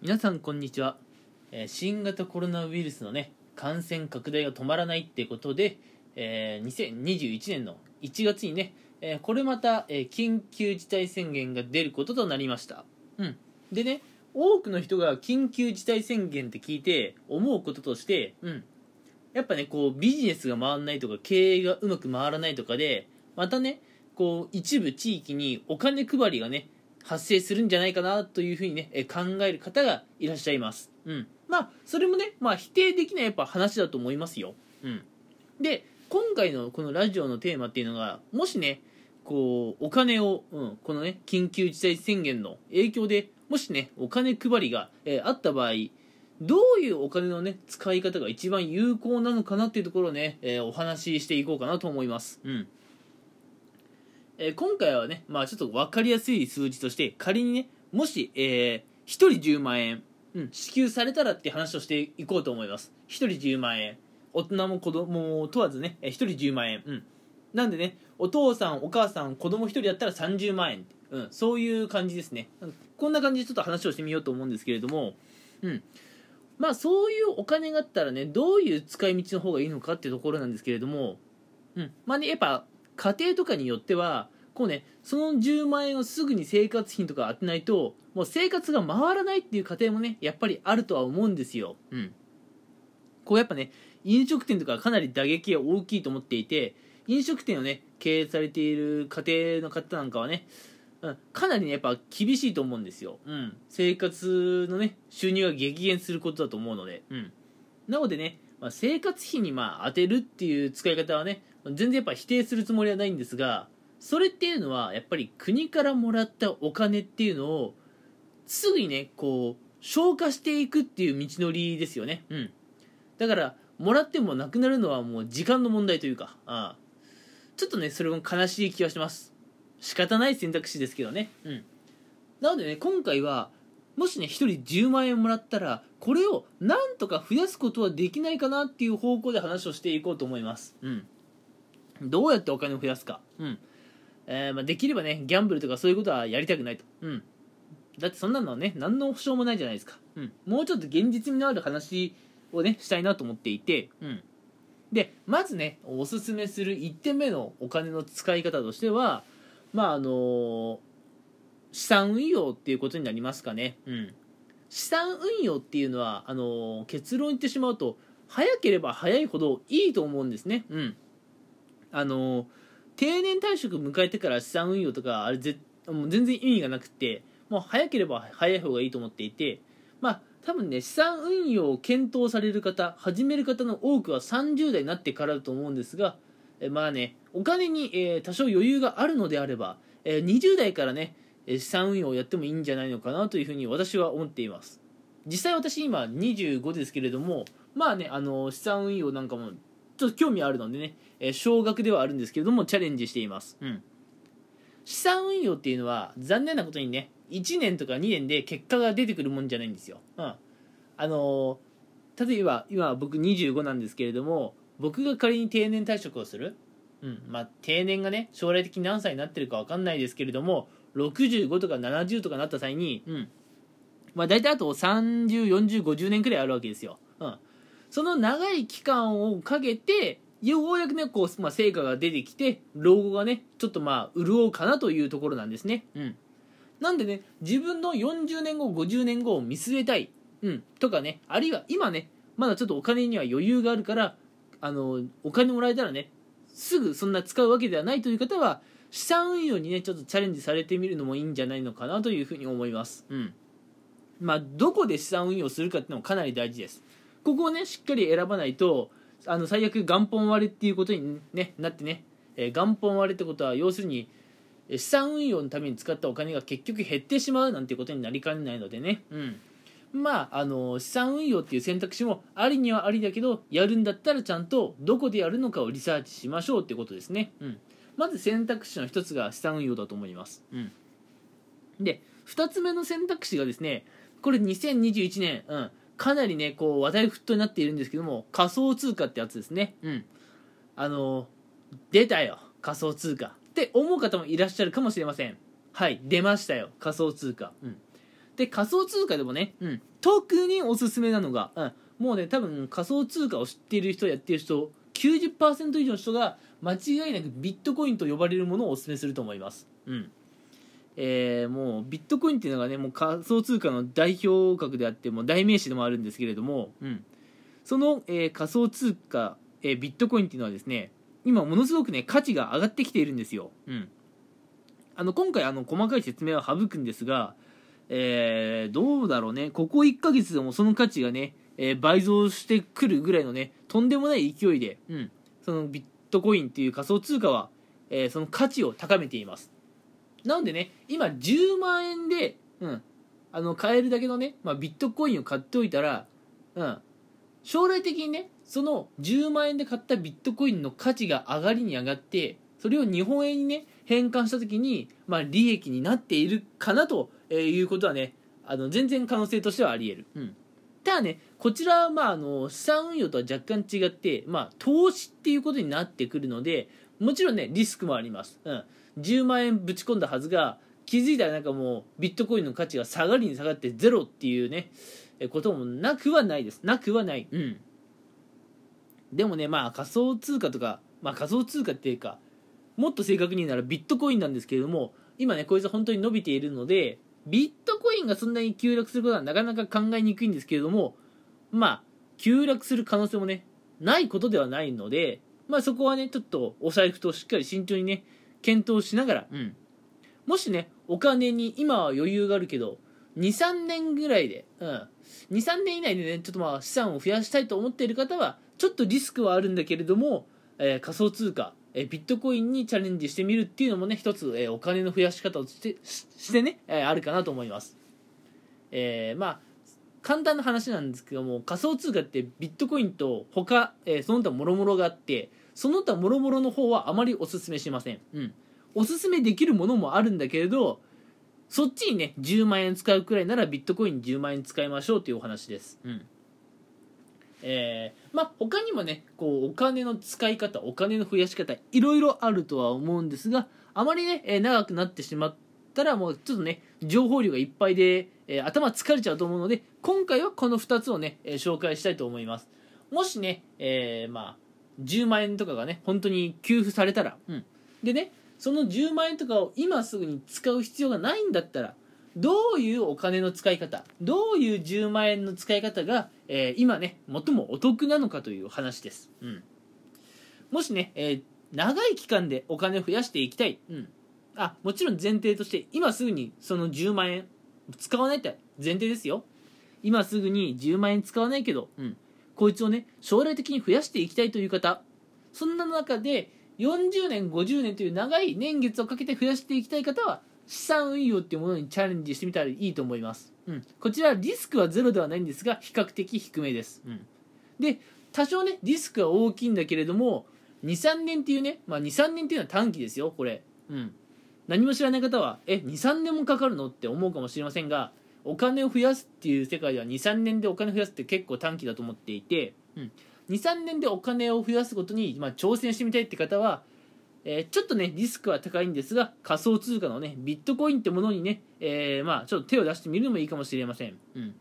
皆さんこんにちは、えー新型コロナウイルスのね感染拡大が止まらないってことで、えー2021年の1月にね、えーこれまた、え緊急事態宣言が出ることとなりました、うん、でね多くの人が緊急事態宣言って聞いて思うこととして、うん、やっぱねこうビジネスが回らないとか経営がうまく回らないとかでまたねこう一部地域にお金配りがね発生するんじゃないかなというふうにねえ考える方がいらっしゃいます、うん、まあそれもね、まあ、否定できないやっぱ話だと思いますよ、うん、で今回のこのラジオのテーマっていうのがもしねこうお金を、うん、このね緊急事態宣言の影響でもしねお金配りが、えーあった場合どういうお金のね使い方が一番有効なのかなっていうところをね、えーお話ししていこうかなと思います。うん。えー今回はね、まあちょっと分かりやすい数字として、仮にね、もし、えー、1人10万円、うん、支給されたらって話をしていこうと思います。1人10万円。大人も子供も問わずね、え1人10万円。うん。なんでね、お父さん、お母さん、子供1人だったら30万円。うん、そういう感じですね。こんな感じでちょっと話をしてみようと思うんですけれども、うん。まあそういうお金があったらね、どういう使い道の方がいいのかっていうところなんですけれども、うん。まあね、やっぱ家庭とかによっては、こうね、その10万円をすぐに生活費とか当てないと、もう生活が回らないっていう家庭もね、やっぱりあるとは思うんですよ。うん。こうやっぱね、飲食店とかかなり打撃が大きいと思っていて、飲食店をね、経営されている家庭の方なんかはね、うん、かなりね、やっぱ厳しいと思うんですよ。うん。生活のね、収入が激減することだと思うので、うん。なのでね、まあ、生活費にまあ当てるっていう使い方はね、全然やっぱ否定するつもりはないんですが、それっていうのはやっぱり国からもらったお金っていうのをすぐにねこう消化していくっていう道のりですよね。うん。だからもらってもなくなるのはもう時間の問題というかああ。ちょっとねそれも悲しい気がします。仕方ない選択肢ですけどね。うん。なのでね今回はもしね1人10万円もらったらこれをなんとか増やすことはできないかなっていう方向で話をしていこうと思います。うん。どうやってお金を増やすか。うん。えーまあ、できればねギャンブルとかそういうことはやりたくないと、うん、だってそんなのはね何の保証もないじゃないですか、うん、もうちょっと現実味のある話をねしたいなと思っていて、うん、でまずねおすすめする1点目のお金の使い方としてはまああの資産運用っていうことになりますかね、うん、資産運用っていうのはあの結論言ってしまうと早ければ早いほどいいと思うんですね、うん、あの定年退職迎えてから資産運用とかあれぜもう全然意味がなくてもう早ければ早い方がいいと思っていてまあ多分ね資産運用を検討される方始める方の多くは30代になってからだと思うんですがえまあねお金に、えー多少余裕があるのであれば、えー20代からね資産運用をやってもいいんじゃないのかなというふうに私は思っています。実際私今25ですけれどもまあねあの資産運用なんかもちょっと興味あるのでね、えー少額ではあるんですけれどもチャレンジしています、うん、資産運用っていうのは残念なことにね1年とか2年で結果が出てくるもんじゃないんですよ、うん、あのー例えば今僕25なんですけれども僕が仮に定年退職をする、うんまあ、定年がね将来的に何歳になってるか分かんないですけれども65とか70とかなった際に、うん。まあ、大体あと304050年くらいあるわけですよ、うん、その長い期間をかけてようやくねこう、まあ、成果が出てきて老後がねちょっとまあ潤うかなというところなんですね、うん、なんでね自分の40年後50年後を見据えたい、うん、とかねあるいは今ねまだちょっとお金には余裕があるからあのお金もらえたらねすぐそんな使うわけではないという方は資産運用にねちょっとチャレンジされてみるのもいいんじゃないのかなというふうに思います。うん。まあどこで資産運用するかっていうのもかなり大事です。ここをねしっかり選ばないとあの最悪元本割れっていうことに、ね、なってね、えー元本割れってことは要するにえー資産運用のために使ったお金が結局減ってしまうなんてことになりかねないのでね、うん、まああの資産運用っていう選択肢もありにはありだけどやるんだったらちゃんとどこでやるのかをリサーチしましょうっていうことですね、うん、まず選択肢の一つが資産運用だと思います、うん、で2つ目の選択肢がですねこれ2021年、うん、かなりねこう話題沸騰になっているんですけども仮想通貨ってやつですね。うん。あの出たよ仮想通貨って思う方もいらっしゃるかもしれません。はい出ましたよ仮想通貨。うん。で仮想通貨でもね、うん、特におすすめなのが、うん、もうね多分仮想通貨を知っている人やってる人90%以上の人が間違いなくビットコインと呼ばれるものをおすすめすると思います。うんえー、もうビットコインっていうのがねもう仮想通貨の代表格であっても代名詞でもあるんですけれども、うん、その、えー、仮想通貨、えー、ビットコインっていうのはですね今ものすごくね価値が上がってきているんですよ、うん、あの今回あの細かい説明は省くんですが、えー、どうだろうね。ここ1ヶ月でもその価値がね、え倍増してくるぐらいのねとんでもない勢いで、うん、そのビットコインっていう仮想通貨は、えその価値を高めていますなんでね今10万円で、うん、あの買えるだけのね、まあ、ビットコインを買っておいたら、うん、将来的にねその10万円で買ったビットコインの価値が上がりに上がってそれを日本円にね変換した時に、まあ、利益になっているかなということはねあの全然可能性としてはあり得る、うん、ただねこちらはまああの資産運用とは若干違って、まあ、投資っていうことになってくるのでもちろんねリスクもあります、うん10万円ぶち込んだはずが気づいたらなんかもうビットコインの価値が下がりに下がってゼロっていうねこともなくはないです。なくはない。うん。でもねまあ仮想通貨とかまあ仮想通貨っていうかもっと正確に言うならビットコインなんですけれども今ねこいつは本当に伸びているのでビットコインがそんなに急落することはなかなか考えにくいんですけれどもまあ急落する可能性もねないことではないのでまあそこはねちょっとお財布としっかり慎重にね検討しながら、うん、もしねお金に今は余裕があるけど23年ぐらいで、うん、23年以内でねちょっとまあ資産を増やしたいと思っている方はちょっとリスクはあるんだけれども、えー、仮想通貨、えー、ビットコインにチャレンジしてみるっていうのもね一つ、えー、お金の増やし方としてしてね、えあるかなと思います、えまあ簡単な話なんですけども仮想通貨ってビットコインと他、えその他もろもろがあってその他もろもろの方はあまりおすすめしません。うん。おすすめできるものもあるんだけれど、そっちにね、10万円使うくらいならビットコイン10万円使いましょうというお話です。うん。えー、まあ他にもね、こう、お金の使い方、お金の増やし方、いろいろあるとは思うんですが、あまりね、えー、長くなってしまったらもうちょっとね、情報量がいっぱいで、えー、頭疲れちゃうと思うので、今回はこの2つをね、え紹介したいと思います。もしね、えまあ、10万円とかがね本当に給付されたら、うん、でねその10万円とかを今すぐに使う必要がないんだったらどういうお金の使い方どういう10万円の使い方が、えー、今ね最もお得なのかという話です、うん、もしね、えー、長い期間でお金を増やしていきたい、うん、あもちろん前提として今すぐにその10万円使わないって前提ですよ。今すぐに10万円使わないけど、うん、こいつをね将来的に増やしていきたいという方そんな中で40年50年という長い年月をかけて増やしていきたい方は資産運用っていうものにチャレンジしてみたらいいと思います、うん、こちらリスクはゼロではないんですが比較的低めです、うん、で多少ねリスクは大きいんだけれども23年っていうね、まあ、23年っていうのは短期ですよこれ、うん、何も知らない方はえ23年もかかるの？って思うかもしれませんがお金を増やすっていう世界では23年でお金増やすって結構短期だと思っていて、うん、23年でお金を増やすことに、まあ、挑戦してみたいって方は、えー、ちょっとねリスクは高いんですが仮想通貨のねビットコインってものにね、えー、まあちょっと手を出してみるのもいいかもしれません、うん、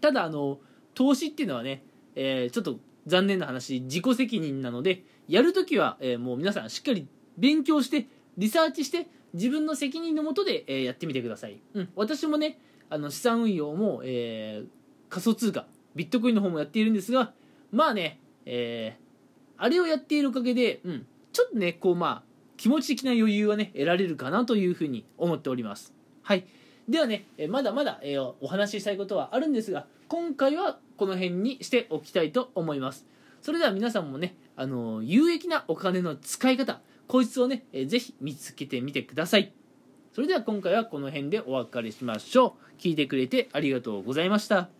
ただあの投資っていうのはね、えー、ちょっと残念な話自己責任なのでやるときは、えもう皆さんしっかり勉強してリサーチして自分の責任のもとで、えやってみてください、うん、私もねあの資産運用も、えー、仮想通貨ビットコインの方もやっているんですがまあね、えー、あれをやっているおかげで、うん、ちょっとねこうまあ気持ち的な余裕はね得られるかなというふうに思っております。はい。ではね、まだまだ、えー、お話ししたいことはあるんですが今回はこの辺にしておきたいと思います。それでは皆さんもね、あの有益なお金の使い方こいつをね、えー、ぜひ見つけてみてください。それでは今回はこの辺でお別れしましょう。聞いてくれてありがとうございました。